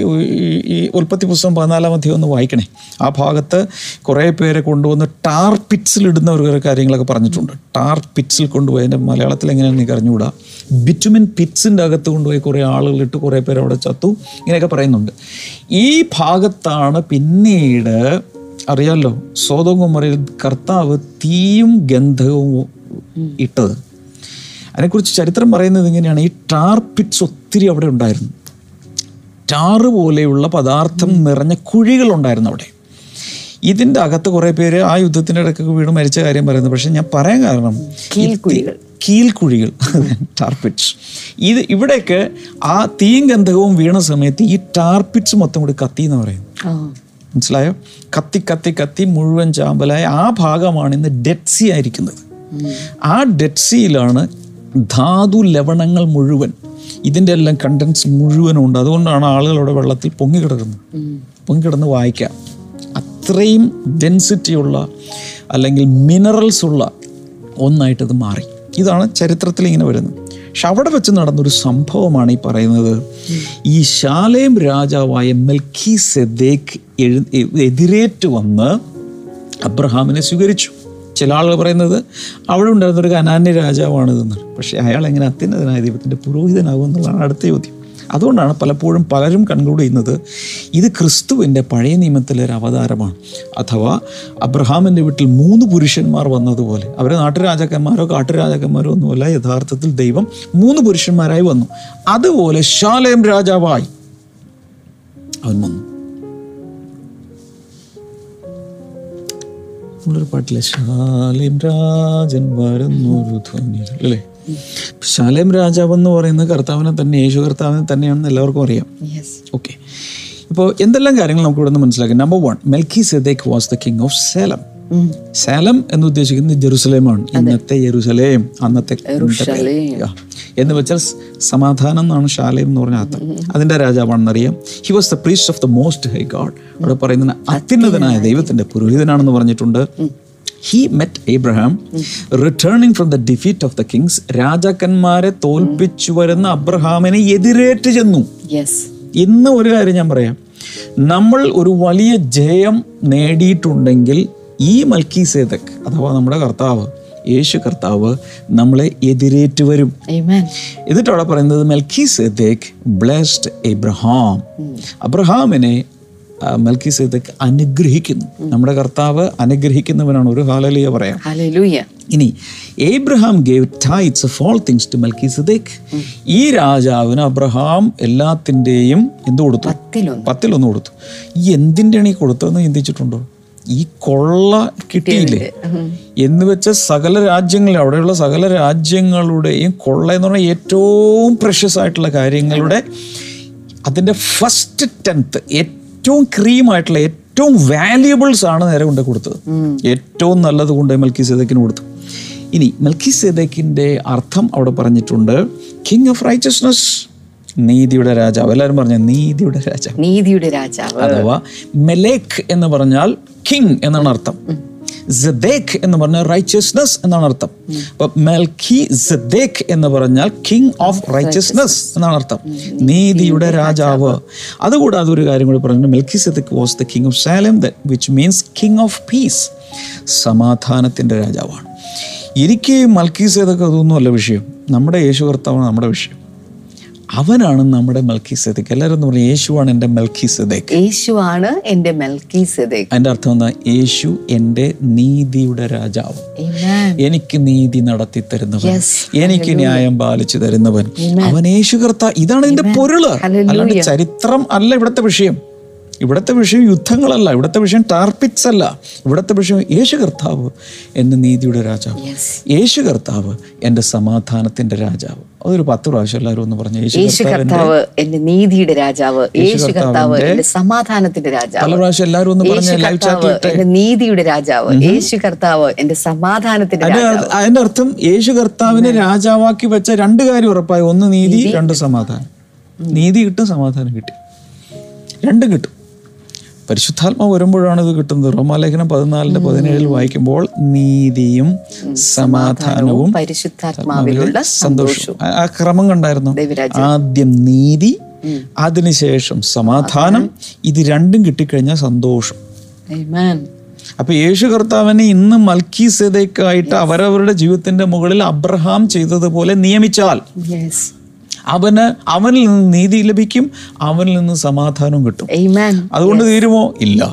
ഈ- ഉൽപ്പത്തി പുസ്തകം പതിനാലാം അധികം ഒന്ന് വായിക്കണേ. ആ ഭാഗത്ത് കുറേ പേരെ കൊണ്ടുവന്ന് ടാർ പിറ്റ്സിൽ ഇടുന്ന ഒരു കാര്യങ്ങളൊക്കെ പറഞ്ഞിട്ടുണ്ട്. ടാർ പിറ്റ്സിൽ കൊണ്ടുപോയി അതിന്റെ മലയാളത്തിൽ എങ്ങനെയാണ് എനിക്ക് അറിഞ്ഞുകൂടാ. ബിറ്റുമിൻ പിറ്റ്സിന്റെ അകത്ത് കൊണ്ടുപോയി കുറേ ആളുകളിട്ട് കുറേ പേര് അവിടെ ചത്തു. ഇങ്ങനെയൊക്കെ പറയുന്നുണ്ട്. ഈ ഭാഗത്താണ് പിന്നീട് അറിയാമല്ലോ സ്വതകുമറിൽ കർത്താവ് തീയും ഗന്ധവും ഇട്ടത്. അതിനെക്കുറിച്ച് ചരിത്രം പറയുന്നത് ഇങ്ങനെയാണ്. ഈ ടാർ പിറ്റ്സ് ഒത്തിരി അവിടെ ഉണ്ടായിരുന്നു. ടാറ് പോലെയുള്ള പദാർത്ഥം നിറഞ്ഞ കുഴികളുണ്ടായിരുന്നു അവിടെ. ഇതിന്റെ അകത്ത് കുറേ പേര് ആ യുദ്ധത്തിന്റെ ഇടയ്ക്ക് വീണ് മരിച്ച കാര്യം പറയുന്നത് പക്ഷേ ഞാൻ പറയാൻ കാരണം കീൽക്കുഴികൾ. ടാർപിറ്റ്സ് ഇത് ഇവിടെയൊക്കെ ആ തീയും ഗന്ധകവും വീണ സമയത്ത് ഈ ടാർപിറ്റ്സ് മൊത്തം കൂടി കത്തി എന്ന് പറയുന്നു. മനസ്സിലായോ? കത്തി കത്തി കത്തി മുഴുവൻ ചാമ്പലായ. ആ ഭാഗമാണ് ഇന്ന് ഡെഡ് സി ആയിരിക്കുന്നത്. ആ ഡെഡ് സിയിലാണ് ധാതു ലവണങ്ങൾ മുഴുവൻ ഇതിന്റെ എല്ലാം കണ്ടൻസ് മുഴുവനും ഉണ്ട്. അതുകൊണ്ടാണ് പൊങ്ങി വെള്ളത്തിൽ പൊങ്ങിക്കിടക്കുന്നത് പൊങ്ങിക്കിടന്ന് വായിക്കാം അത്രയും ഡെൻസിറ്റിയുള്ള അല്ലെങ്കിൽ മിനറൽസ് ഉള്ള ഒന്നായിട്ട് അത് മാറി. ഇതാണ് ചരിത്രത്തിൽ ഇങ്ങനെ വരുന്നത്. പക്ഷെ അവിടെ വെച്ച് നടന്നൊരു സംഭവമാണ് ഈ പറയുന്നത്. ഈ ശാലേം രാജാവായ മെൽക്കി എഴു എതിരേറ്റ് വന്ന് അബ്രഹാമിനെ സ്വീകരിച്ചു. ചില ആളുകൾ പറയുന്നത് അവിടെ ഉണ്ടായിരുന്ന ഒരു കനാന്യ രാജാവാണിതെന്നാണ് പക്ഷേ അയാൾ എങ്ങനെ അത്യുന്നതനായ ദൈവത്തിന്റെ പുരോഹിതനാകും എന്നുള്ളതാണ് അടുത്ത ചോദ്യം. അതുകൊണ്ടാണ് പലപ്പോഴും പലരും കൺക്ലൂഡ് ചെയ്യുന്നത് ഇത് ക്രിസ്തുവിന്റെ പഴയ നിയമത്തിലെ ഒരു അവതാരമാണ്. അഥവാ അബ്രഹാമിന്റെ വീട്ടിൽ മൂന്ന് പുരുഷന്മാർ വന്നതുപോലെ. അവരെ നാട്ടുരാജാക്കന്മാരോ കാട്ടുരാജാക്കന്മാരോ ഒന്നുമല്ല. യഥാർത്ഥത്തിൽ ദൈവം മൂന്ന് പുരുഷന്മാരായി വന്നു. അതുപോലെ ശാലയം രാജാവായി അവൻ വന്നു. നമ്മളൊരു പാട്ടില്ലേ? ശാലേം രാജൻ വരുന്നൊരു ധ്വനി. അല്ലേ? ശാലേം രാജാവ് എന്ന് പറയുന്നത് കർത്താവിനെ തന്നെ യേശു കർത്താവിനെ തന്നെയാണെന്ന് എല്ലാവർക്കും അറിയാം. ഓക്കെ ഇപ്പോൾ എന്തെല്ലാം കാര്യങ്ങൾ നമുക്ക് ഇവിടെ നിന്ന് മനസ്സിലാക്കാം? Number one Melchizedek was the king of Salem. Salem എന്ന് ഉദ്ദേശിക്കുന്നത് ജെറുസലേമാണ്. ഇന്നത്തെ ജെറുസലേം അന്നത്തെ. എന്ന് വെച്ചാൽ സമാധാനം എന്നാണ് ശാലയം എന്ന് പറഞ്ഞ അർത്ഥം. അതിന്റെ രാജാവാണെന്നറിയാം. He was the priest of the most high God അവിടെ പറയുന്നത് അത്യുന്നതനായ ദൈവത്തിന്റെ പുരോഹിതനാണെന്ന് പറഞ്ഞിട്ടുണ്ട്. He met Abraham returning from the defeat of the kings രാജാക്കന്മാരെ തോൽപ്പിച്ചു വരുന്ന അബ്രഹാമിനെ എതിരേറ്റ് ചെന്നു. ഇന്ന് ഒരു കാര്യം ഞാൻ പറയാം. നമ്മൾ ഒരു വലിയ ജയം നേടിയിട്ടുണ്ടെങ്കിൽ ഈ മൽക്കി സേതക് അഥവാ നമ്മുടെ കർത്താവ് യേശു കർത്താവ് നമ്മളെ എതിരേറ്റ് വരും. എന്നിട്ടവിടെ എന്നിട്ട് പറയുന്നത് മെൽക്കി സേതക് ബ്ലെസ്ഡ് എബ്രഹാം. അബ്രഹാമിനെ മെൽക്കി സേതക് അനുഗ്രഹിക്കുന്നു. നമ്മുടെ കർത്താവ് അനുഗ്രഹിക്കുന്നവനാണ് ഒരു ഹാലലിയ പറയാം. ഇനി Abraham gave tithes of all things to Melchizedek ഈ രാജാവിന് അബ്രഹാം എല്ലാത്തിന്റെയും എന്ത് കൊടുത്തു? പത്തിലൊന്ന്. പത്തിലൊന്ന് കൊടുത്തു. ഈ എന്തിന്റെയാണ് ഈ കൊടുത്തതെന്ന് ചിന്തിച്ചിട്ടുണ്ടോ? ഈ കൊള്ള കിട്ടിയില്ലേ? എന്ന് വെച്ച സകല രാജ്യങ്ങളിൽ അവിടെയുള്ള സകല രാജ്യങ്ങളുടെയും കൊള്ള എന്ന് പറഞ്ഞാൽ ഏറ്റവും പ്രഷ്യസ് ആയിട്ടുള്ള കാര്യങ്ങളുടെ അതിന്റെ ഫസ്റ്റ് ടെൻത്ത് ഏറ്റവും ക്രീം ആയിട്ടുള്ള ഏറ്റവും വാല്യുബിൾസ് ആണ് നേരെ കൊണ്ട് കൊടുത്തത്. ഏറ്റവും നല്ലത് കൊണ്ട് മെൽക്കി സേദക്കിന് കൊടുത്തു. ഇനി മെൽക്കി സേദക്കിന്റെ അർത്ഥം അവിടെ പറഞ്ഞിട്ടുണ്ട് കിങ് ഓഫ് റൈറ്റസ്നസ് നീതിയുടെ രാജാവ്. എല്ലാവരും പറഞ്ഞ നീതിയുടെ രാജാവ്. നീതിയുടെ രാജാവ്. അഥവാ മെലേക്ക് എന്ന് പറഞ്ഞാൽ കിങ് എന്നാണ് അർത്ഥം. സദേഖ് എന്ന് പറഞ്ഞാൽ റൈച്ചസ്നസ് എന്നാണ് അർത്ഥം. അപ്പൊ മെൽഖി സദേഖ് എന്ന് പറഞ്ഞാൽ കിങ് ഓഫ് റൈച്ചസ്നസ് എന്നാണ് അർത്ഥം. നീതിയുടെ രാജാവ്. അതുകൂടാതെ ഒരു കാര്യം കൂടി പറഞ്ഞു Melchizedek was the king of Salem which means king of peace സമാധാനത്തിന്റെ രാജാവാണ്. എനിക്ക് മൽക്കി സേതൊക്കെ അതൊന്നുമല്ല വിഷയം. നമ്മുടെ യേശു കർത്താവാണ് നമ്മുടെ വിഷയം. അവനാണ് നമ്മുടെ മെൽക്കി സെദേക്ക് എല്ലാവരും എന്ന് പറയും യേശുവാണ് എന്റെ മെൽക്കി സെദേക്ക് യേശുവാണ് എന്റെ മെൽക്കി സെദേക്ക് അതിന്റെ അർത്ഥം എന്താ? യേശു എന്റെ നീതിയുടെ രാജാവ്. എനിക്ക് നീതി നടത്തി തരുന്നവൻ. എനിക്ക് ന്യായം പാലിച്ചു തരുന്നവൻ. അവൻ യേശു കർത്ത ഇതാണ് ഇതിന്റെ പൊരുൾ. അല്ലാണ്ട് ചരിത്രം അല്ല ഇവിടുത്തെ വിഷയം. ഇവിടുത്തെ വിഷയം യുദ്ധങ്ങളല്ല ഇവിടുത്തെ വിഷയം ടാർപിറ്റ്സ് അല്ല ഇവിടുത്തെ വിഷയം യേശു കർത്താവ് എന്റെ നീതിയുടെ രാജാവ്. യേശു കർത്താവ് എന്റെ സമാധാനത്തിന്റെ രാജാവ്. അതൊരു പത്ത് പ്രാവശ്യം എല്ലാവരും ഒന്ന് പറഞ്ഞു യേശു കർത്താവ് എന്റെ നീതിയുടെ രാജാവ് യേശു കർത്താവ് എന്റെ സമാധാനത്തിന്റെ രാജാവ്. പല പ്രാവശ്യം എല്ലാവരും ഒന്ന് പറഞ്ഞു ലൈവ് എന്റെ നീതിയുടെ രാജാവ് യേശു കർത്താവ് എന്റെ സമാധാനത്തിന്റെ രാജാവ്. അതിന്റെ അർത്ഥം യേശു കർത്താവിനെ രാജാവാക്കി വെച്ച രണ്ട് കാര്യം ഉറപ്പായി. ഒന്ന് നീതി രണ്ട് സമാധാനം. നീതി കിട്ടും സമാധാനം കിട്ടി. രണ്ടും കിട്ടും. പരിശുദ്ധാത്മാവ് വരുമ്പോഴാണ് ഇത് കിട്ടുന്നത്. റോമാലേഖനം പതിനാലിന്റെ പതിനേഴിൽ വായിക്കുമ്പോൾ നീതിയും സമാധാനവും പരിശുദ്ധാത്മാവിലുള്ള സന്തോഷവും. ആ- ക്രമം കണ്ടായിരുന്നു? ആദ്യം നീതി അതിനുശേഷം സമാധാനം. ഇത് രണ്ടും കിട്ടിക്കഴിഞ്ഞാൽ സന്തോഷം. അപ്പൊ യേശു കർത്താവിനെ ഇന്ന് മൽക്കി സേതയ്ക്കായിട്ട് അവരവരുടെ ജീവിതത്തിന്റെ മുകളിൽ അബ്രഹാം ചെയ്തതുപോലെ നിയമിച്ചാൽ Yes. അവന് അവനിൽ നിന്ന് നീതി ലഭിക്കും അവനിൽ നിന്ന് സമാധാനം കിട്ടും. അതുകൊണ്ട് തീരുമോ? ഇല്ല.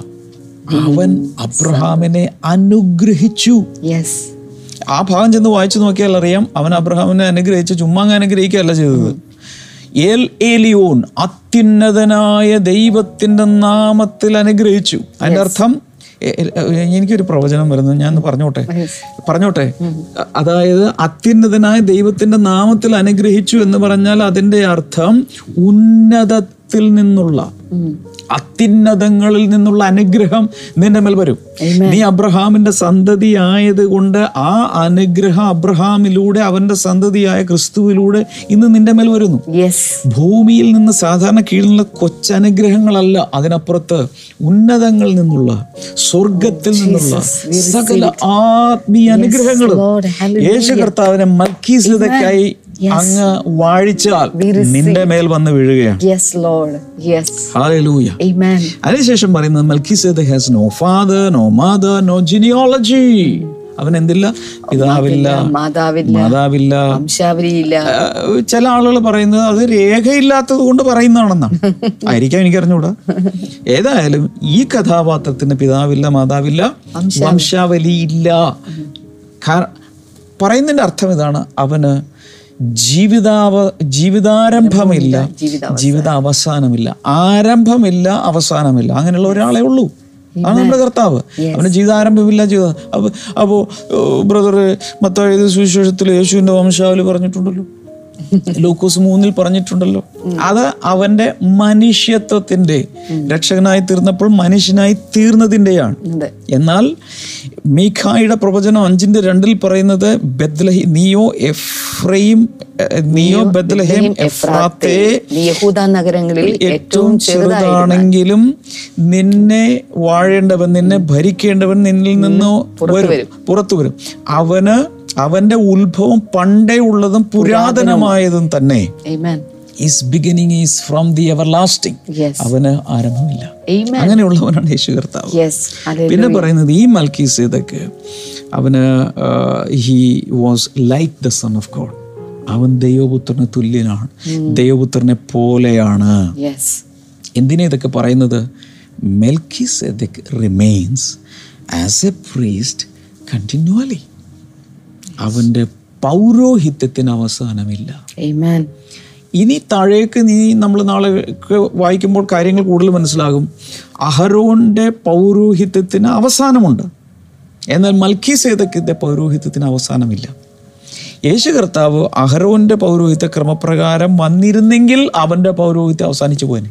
അവൻ അബ്രഹാമിനെ അനുഗ്രഹിച്ചു. ആ ഭാഗം ചെന്ന് വായിച്ചു നോക്കിയാൽ അറിയാം അവൻ അബ്രഹാമിനെ അനുഗ്രഹിച്ച് ചുമ്മാ അനുഗ്രഹിക്കുകയല്ല ചെയ്തത്. ഏൽ ഏലിയോൻ അത്യുന്നതനായ ദൈവത്തിന്റെ നാമത്തിൽ അനുഗ്രഹിച്ചു. അതിന്റെ അർത്ഥം എനിക്കൊരു പ്രവചനം വരുന്നത് ഞാൻ പറഞ്ഞോട്ടെ? പറഞ്ഞോട്ടെ? അതായത് അത്യുന്നതനായ ദൈവത്തിന്റെ നാമത്തിൽ അനുഗ്രഹിച്ചു എന്ന് പറഞ്ഞാൽ അതിന്റെ അർത്ഥം ഉന്നതത്തിൽ നിന്നുള്ള അത്യുന്നതങ്ങളിൽ നിന്നുള്ള അനുഗ്രഹം നിന്റെ മേൽ വരും. നീ അബ്രഹാമിന്റെ സന്തതി ആയതുകൊണ്ട് ആ അനുഗ്രഹം അബ്രഹാമിലൂടെ അവന്റെ സന്തതിയായ ക്രിസ്തുവിലൂടെ ഇന്ന് നിന്റെ മേൽ വരുന്നു. Yes. ഭൂമിയിൽ നിന്ന് സാധാരണ കീഴിലുള്ള കൊച്ചനുഗ്രഹങ്ങളല്ല അതിനപ്പുറത്ത് ഉന്നതങ്ങളിൽ നിന്നുള്ള സ്വർഗത്തിൽ നിന്നുള്ള സകല ആത്മീയ അനുഗ്രഹങ്ങളും. യേശു കർത്താവിനെ മൽക്കീസ്ലിതക്കായി അങ്ങ് വാഴിച്ചാൽ നിന്റെ മേൽ വന്ന് വീഴുകയാണ്. Yes, Lord. Yes. Hallelujah Amen. അതിനുശേഷം പറയുന്നത് Melchizedek has no father no mother no genealogy അവൻ എന്തില്ല? പിതാവില്ല മാതാവില്ല ചില ആളുകൾ പറയുന്നത് അത് രേഖയില്ലാത്തത് കൊണ്ട് പറയുന്നതാണെന്നാണ് ആയിരിക്കാം എനിക്കറിഞ്ഞൂടാ. ഏതായാലും ഈ കഥാപാത്രത്തിന് പിതാവില്ല മാതാവില്ല വംശാവലി. ഇല്ല പറയുന്നതിന്റെ അർത്ഥം ഇതാണ്. അവന് ജീവിതാവ ജീവിതാരംഭമില്ല. ജീവിത അവസാനമില്ല ആരംഭമില്ല അവസാനമില്ല. അങ്ങനെയുള്ള ഒരാളെ ഉള്ളൂ. ആണ് നമ്മുടെ കർത്താവ്. അവന് ജീവിതാരംഭമില്ല ജീവിത അപ്പൊ അപ്പോ ബ്രദർ മത്തായത് സുവിശേഷത്തിൽ യേശുവിന്റെ വംശാവലി പറഞ്ഞിട്ടുണ്ടല്ലോ. ലൂക്കോസ് മൂന്നിൽ പറഞ്ഞിട്ടുണ്ടല്ലോ. അത് അവന്റെ മനുഷ്യത്വത്തിന്റെ രക്ഷകനായി തീർന്നപ്പോൾ മനുഷ്യനായി തീർന്നതിന്റെയാണ് എന്നാൽ മീഖായുടെ പ്രവചനം അഞ്ചിന്റെ രണ്ടിൽ പറയുന്നത് ബദ്ലഹി നീയോ എഫ്രൈം നിയോ ബദ്ലഹേം എഫ്രാത്തെ യഹൂദ നഗരങ്ങളിൽ ഏറ്റവും ചെറുതാണെങ്കിലും നിന്നെ വാഴേണ്ടവൻ നിന്നെ ഭരിക്കേണ്ടവൻ നിന്നിൽ നിന്ന് വരും. പുറത്തു വരും. അവന് അവന്റെ ഉത്ഭവം പണ്ടേ ഉള്ളതും പുരാതനമായതും തന്നെ. Amen. Is beginning is from the everlasting Yes. അവന് ആരംഭമില്ല. Amen. അങ്ങനെയുള്ളവനാണ് യേശു കർത്താവ്. പിന്നെ പറയുന്നത് ഈ മൽക്കി സീതക്ക് അവന് he was like the son of God അവൻ ദൈവപുത്രന് തുല്യനാണ്. ദൈവപുത്രനെ പോലെയാണ്. Yes. എന്തിനാ ഇതൊക്കെ പറയുന്നത്? Melchizedek remains as a priest continually അവന്റെ പൗരോഹിത്യത്തിന് അവസാനമില്ല. Amen. ഇനി താഴേക്ക് നീ നമ്മൾ നാളെ വായിക്കുമ്പോൾ കാര്യങ്ങൾ കൂടുതൽ മനസ്സിലാകും. അഹരോന്റെ പൗരോഹിത്യത്തിന് അവസാനമുണ്ട്. എന്നാൽ മൽക്കി സേതക്കിന്റെ പൗരോഹിത്യത്തിന് അവസാനമില്ല. യേശു കർത്താവ് അഹരോന്റെ പൗരോഹിത്യ ക്രമപ്രകാരം വന്നിരുന്നെങ്കിൽ അവന്റെ പൗരോഹിത്യം അവസാനിച്ചു പോയനെ.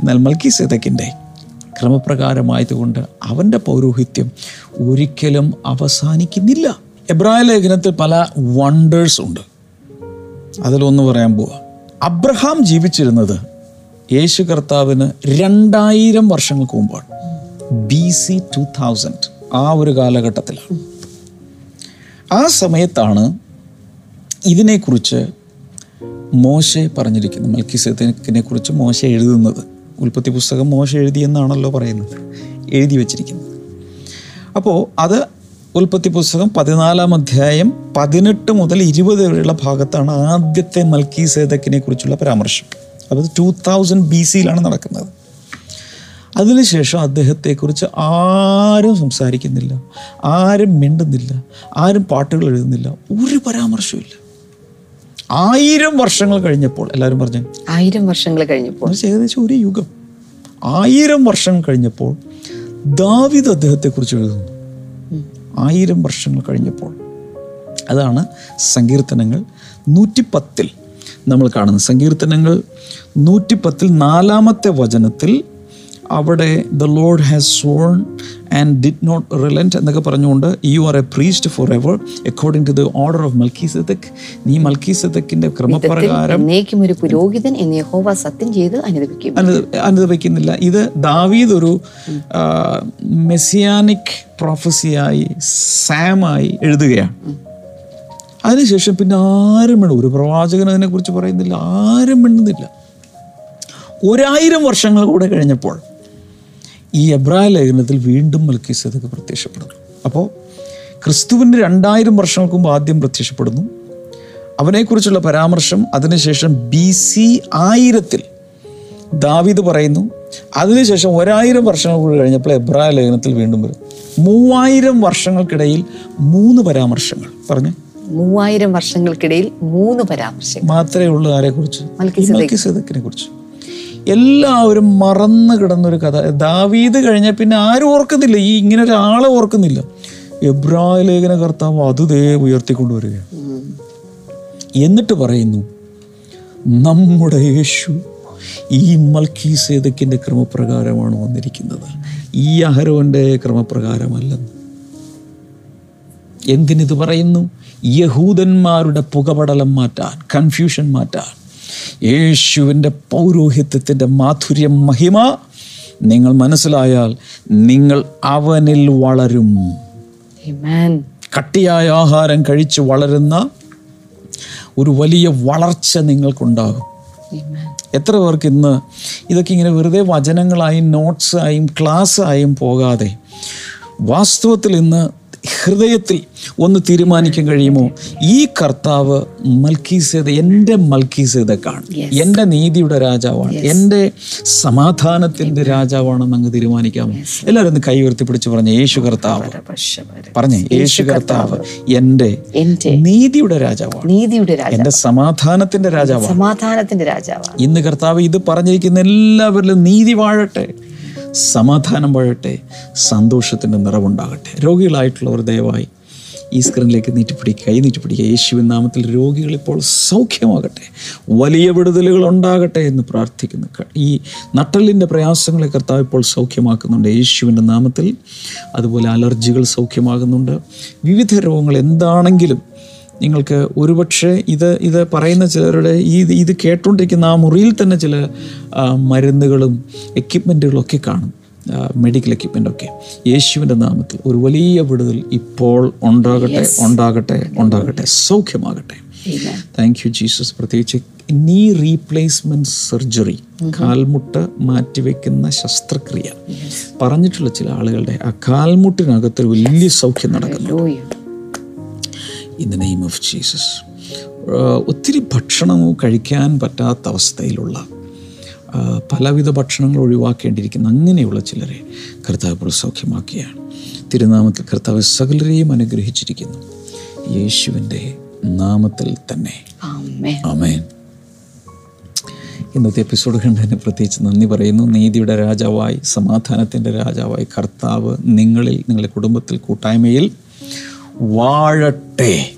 എന്നാൽ മൽക്കി സേതക്കിന്റെ ക്രമപ്രകാരമായതുകൊണ്ട് അവന്റെ പൗരോഹിത്യം ഒരിക്കലും അവസാനിക്കുന്നില്ല. എബ്രായ ലേഖനത്തിൽ പല വണ്ടേഴ്സ് ഉണ്ട്. അതിലൊന്ന് പറയാൻ പോവാ. അബ്രഹാം ജീവിച്ചിരുന്നത് യേശു കർത്താവിന് രണ്ടായിരം വർഷങ്ങൾക്ക് മുമ്പാണ്. ബി സി ടു തൗസൻഡ് ആ ഒരു കാലഘട്ടത്തിലാണ്. ആ സമയത്താണ് ഇതിനെക്കുറിച്ച് മോശെ പറഞ്ഞിരിക്കുന്നത്. മൽക്കിസത്തിനെ കുറിച്ച് മോശ എഴുതുന്നത്. ഉൽപ്പത്തി പുസ്തകം മോശ എഴുതിയെന്നാണല്ലോ പറയുന്നത്. എഴുതി വച്ചിരിക്കുന്നത്. അപ്പോൾ അത് ഉൽപ്പത്തി പുസ്തകം പതിനാലാം അധ്യായം പതിനെട്ട് മുതൽ ഇരുപത് വരെയുള്ള ഭാഗത്താണ് ആദ്യത്തെ മൽക്കി സേതക്കിനെ കുറിച്ചുള്ള പരാമർശം. അത് ടൂ തൗസൻഡ് ബി സിയിലാണ് നടക്കുന്നത്. അതിനുശേഷം അദ്ദേഹത്തെക്കുറിച്ച് ആരും സംസാരിക്കുന്നില്ല ആരും മിണ്ടുന്നില്ല ആരും പാട്ടുകൾ എഴുതുന്നില്ല ഒരു പരാമർശവും ആയിരം വർഷങ്ങൾ കഴിഞ്ഞപ്പോൾ എല്ലാവരും പറഞ്ഞു ആയിരം വർഷങ്ങൾ കഴിഞ്ഞപ്പോൾ. ഏകദേശം ഒരു യുഗം. ആയിരം വർഷം കഴിഞ്ഞപ്പോൾ ദാവിദ് അദ്ദേഹത്തെക്കുറിച്ച് എഴുതുന്നു. ആയിരം വർഷങ്ങൾ കഴിഞ്ഞപ്പോൾ. അതാണ് സങ്കീർത്തനങ്ങൾ നൂറ്റിപ്പത്തിൽ നമ്മൾ കാണുന്നത്. സങ്കീർത്തനങ്ങൾ നൂറ്റിപ്പത്തിൽ നാലാമത്തെ വചനത്തിൽ അവിടെ the Lord has sworn and did not relent എന്നൊക്കെ പറഞ്ഞുകൊണ്ട് you are a priest forever according to the order of Melchizedek നീ മൽക്കി സദക്കിന്റെ ക്രമപ്രകാരം ഒരു പുരോഹിതൻ എന്ന് യഹോവ സത്യം ചെയ്ത് അനുദപിക്കും. അനു- അനുദപിക്കുന്നില്ല. ഇത് ദാവീദ് ഒരു മെസ്സിയാനിക് പ്രൊഫസിയായി സാമായി എഴുതുകയാണ്. അതിനുശേഷം പിന്നെ ആരും വേണം ഒരു പ്രവാചകൻ അതിനെക്കുറിച്ച് പറയുന്നില്ല. ആരും മിണ്ടുന്നില്ല. ഒരായിരം വർഷങ്ങൾ കൂടെ കഴിഞ്ഞപ്പോൾ ഈ എബ്രായ ലേഖനത്തിൽ വീണ്ടും മൽക്കീസതൊക്കെ പ്രത്യക്ഷപ്പെടുന്നു. അപ്പോൾ ക്രിസ്തുവിന്റെ രണ്ടായിരം വർഷങ്ങൾക്ക് മുമ്പ് ആദ്യം പ്രത്യക്ഷപ്പെടുന്നു. അവനെക്കുറിച്ചുള്ള പരാമർശം അതിനുശേഷം ബി സി ആയിരത്തിൽ ദാവീദ് പറയുന്നു. അതിനുശേഷം ഒരായിരം വർഷങ്ങൾ കൂടി കഴിഞ്ഞപ്പോൾ എബ്രായ ലേഖനത്തിൽ വീണ്ടും വരും. മൂവായിരം വർഷങ്ങൾക്കിടയിൽ മൂന്ന് പരാമർശങ്ങൾ. പറഞ്ഞു. മൂവായിരം വർഷങ്ങൾക്കിടയിൽ മൂന്ന് പരാമർശം മാത്രമേ ഉള്ളൂ ആരെക്കുറിച്ച്? മൽക്കീസേദെക്ക്. മൽക്കീസേദെക്കിനെ കുറിച്ച് എല്ലാവരും മറന്നു കിടന്നൊരു കഥ. ദാവീദ് കഴിഞ്ഞ പിന്നെ ആരും ഓർക്കുന്നില്ല. ഈ ഇങ്ങനെ ഒരാളെ ഓർക്കുന്നില്ല. എബ്രായ ലേഖന കർത്താവ് അത് ദേ ഉയർത്തിക്കൊണ്ടുവരികയാണ്. എന്നിട്ട് പറയുന്നു നമ്മുടെ യേശു ഈ മൽക്കി സേതക്കിന്റെ ക്രമപ്രകാരമാണ് വന്നിരിക്കുന്നത്. ഈ അഹരോന്റെ ക്രമപ്രകാരമല്ലെന്ന്. എന്തിനിത് പറയുന്നു? യഹൂദന്മാരുടെ പുകപടലം മാറ്റാൻ കൺഫ്യൂഷൻ മാറ്റാൻ. യേശുവിന്റെ പൗരോഹിത്യത്തിന്റെ മാധുര്യം മഹിമ നിങ്ങൾ മനസ്സിലായാൽ നിങ്ങൾ അവനിൽ വളരും. കട്ടിയായ ആഹാരം കഴിച്ച് വളരുന്ന ഒരു വലിയ വളർച്ച നിങ്ങൾക്കുണ്ടാകും. എത്ര പേർക്ക് ഇന്ന് ഇതൊക്കെ ഇങ്ങനെ വെറുതെ വചനങ്ങളായും നോട്ട്സായും ക്ലാസ്സായും പോകാതെ വാസ്തവത്തിൽ ഇന്ന് ഹൃദയത്തിൽ ഒന്ന് തീരുമാനിക്കാൻ കഴിയുമോ? ഈ കർത്താവ് മൽക്കീസേത എന്റെ മൽക്കീസേതക്കാണ് എന്റെ നീതിയുടെ രാജാവാണ്. എന്റെ സമാധാനത്തിന്റെ രാജാവാണെന്ന് അങ്ങ് തീരുമാനിക്കാമോ? എല്ലാവരും ഒന്ന് കൈ ഉയർത്തി പിടിച്ച് പറഞ്ഞു യേശു കർത്താവ്. പറഞ്ഞേ യേശു കർത്താവ് എന്റെ നീതിയുടെ രാജാവാണ്. നീതിയുടെ എന്റെ സമാധാനത്തിന്റെ രാജാവാണ്. സമാധാനത്തിന്റെ രാജാവാണ്. ഇന്ന് കർത്താവ് ഇത് പറഞ്ഞിരിക്കുന്ന എല്ലാവരിലും നീതി വാഴട്ടെ. സമാധാനം വഴട്ടെ സന്തോഷത്തിന്റെ നിറവുണ്ടാകട്ടെ. രോഗികളായിട്ടുള്ളവർ ദയവായി ഈ സ്ക്രീനിലേക്ക് നീട്ടിപ്പിടിക്കുക കൈ നീട്ടിപ്പിടിക്കുക. യേശുവിൻ നാമത്തിൽ രോഗികൾ ഇപ്പോൾ സൗഖ്യമാകട്ടെ വലിയ വിടുതലുകൾ ഉണ്ടാകട്ടെ എന്ന് പ്രാർത്ഥിക്കുന്നു. ഈ നട്ടലിന്റെ പ്രയാസങ്ങളെ കർത്താവ് ഇപ്പോൾ സൗഖ്യമാക്കുന്നുണ്ട്. യേശുവിന്റെ നാമത്തിൽ അതുപോലെ അലർജികൾ സൗഖ്യമാകുന്നുണ്ട്. വിവിധ രോഗങ്ങൾ എന്താണെങ്കിലും നിങ്ങൾക്ക് ഒരുപക്ഷെ ഇത് ഇത് പറയുന്ന ചിലരുടെ ഈ ഇത് കേട്ടുകൊണ്ടിരിക്കുന്ന ആ മുറിയിൽ തന്നെ ചില മരുന്നുകളും എക്യുപ്മെന്റുകളും ഒക്കെ കാണും മെഡിക്കൽ എക്യുപ്മെന്റ് ഒക്കെ. യേശുവിന്റെ നാമത്തിൽ ഒരു വലിയ വിടുതൽ ഇപ്പോൾ ഉണ്ടാകട്ടെ ഉണ്ടാകട്ടെ ഉണ്ടാകട്ടെ. സൗഖ്യമാകട്ടെ. താങ്ക് യു ജീസസ് പ്രത്യേകിച്ച് നീ റീപ്ലേസ്മെന്റ് സർജറി കാൽമുട്ട് മാറ്റിവെക്കുന്ന ശസ്ത്രക്രിയ. പറഞ്ഞിട്ടുള്ള ചില ആളുകളുടെ ആ കാൽമുട്ടിനകത്ത് വലിയ സൗഖ്യം നടക്കുന്നു. In the name of Jesus ഒത്തിരി ഭക്ഷണമോ കഴിക്കാൻ പറ്റാത്ത അവസ്ഥയിലുള്ള പലവിധ ഭക്ഷണങ്ങൾ ഒഴിവാക്കേണ്ടിയിരിക്കുന്ന അങ്ങനെയുള്ള ചിലരെ കർത്താവ് സൗഖ്യമാക്കിയാണ് തിരുനാമത്തിൽ കർത്താവ് സകലരെയും അനുഗ്രഹിച്ചിരിക്കുന്നു. യേശുവിന്റെ നാമത്തിൽ തന്നെ. അമേൻ ആമേൻ. ഇന്നത്തെ എപ്പിസോഡ് കണ്ടതിന് പ്രത്യേകിച്ച് നന്ദി പറയുന്നു. നീതിയുടെ രാജാവായി സമാധാനത്തിന്റെ രാജാവായി കർത്താവ് നിങ്ങളിൽ നിങ്ങളുടെ കുടുംബത്തിൽ കൂട്ടായ്മയിൽ വാഴട്ടെ.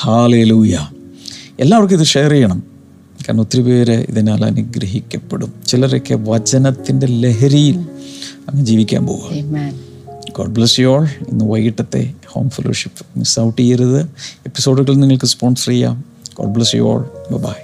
ഹാലൂയ എല്ലാവർക്കും ഇത് ഷെയർ ചെയ്യണം. കാരണം ഒത്തിരി പേര് ഇതിനാൽ അനുഗ്രഹിക്കപ്പെടും. ചിലരൊക്കെ വചനത്തിന്റെ ലഹരിയിൽ അങ്ങ് ജീവിക്കാൻ പോവുക. Amen. God bless you all ഇന്ന് വൈകിട്ടത്തെ ഹോം ഫെലോഷിപ്പ് മിസ് ഔട്ട് ചെയ്യരുത്. എപ്പിസോഡുകൾ നിങ്ങൾക്ക് സ്പോൺസർ ചെയ്യാം. God bless you all bye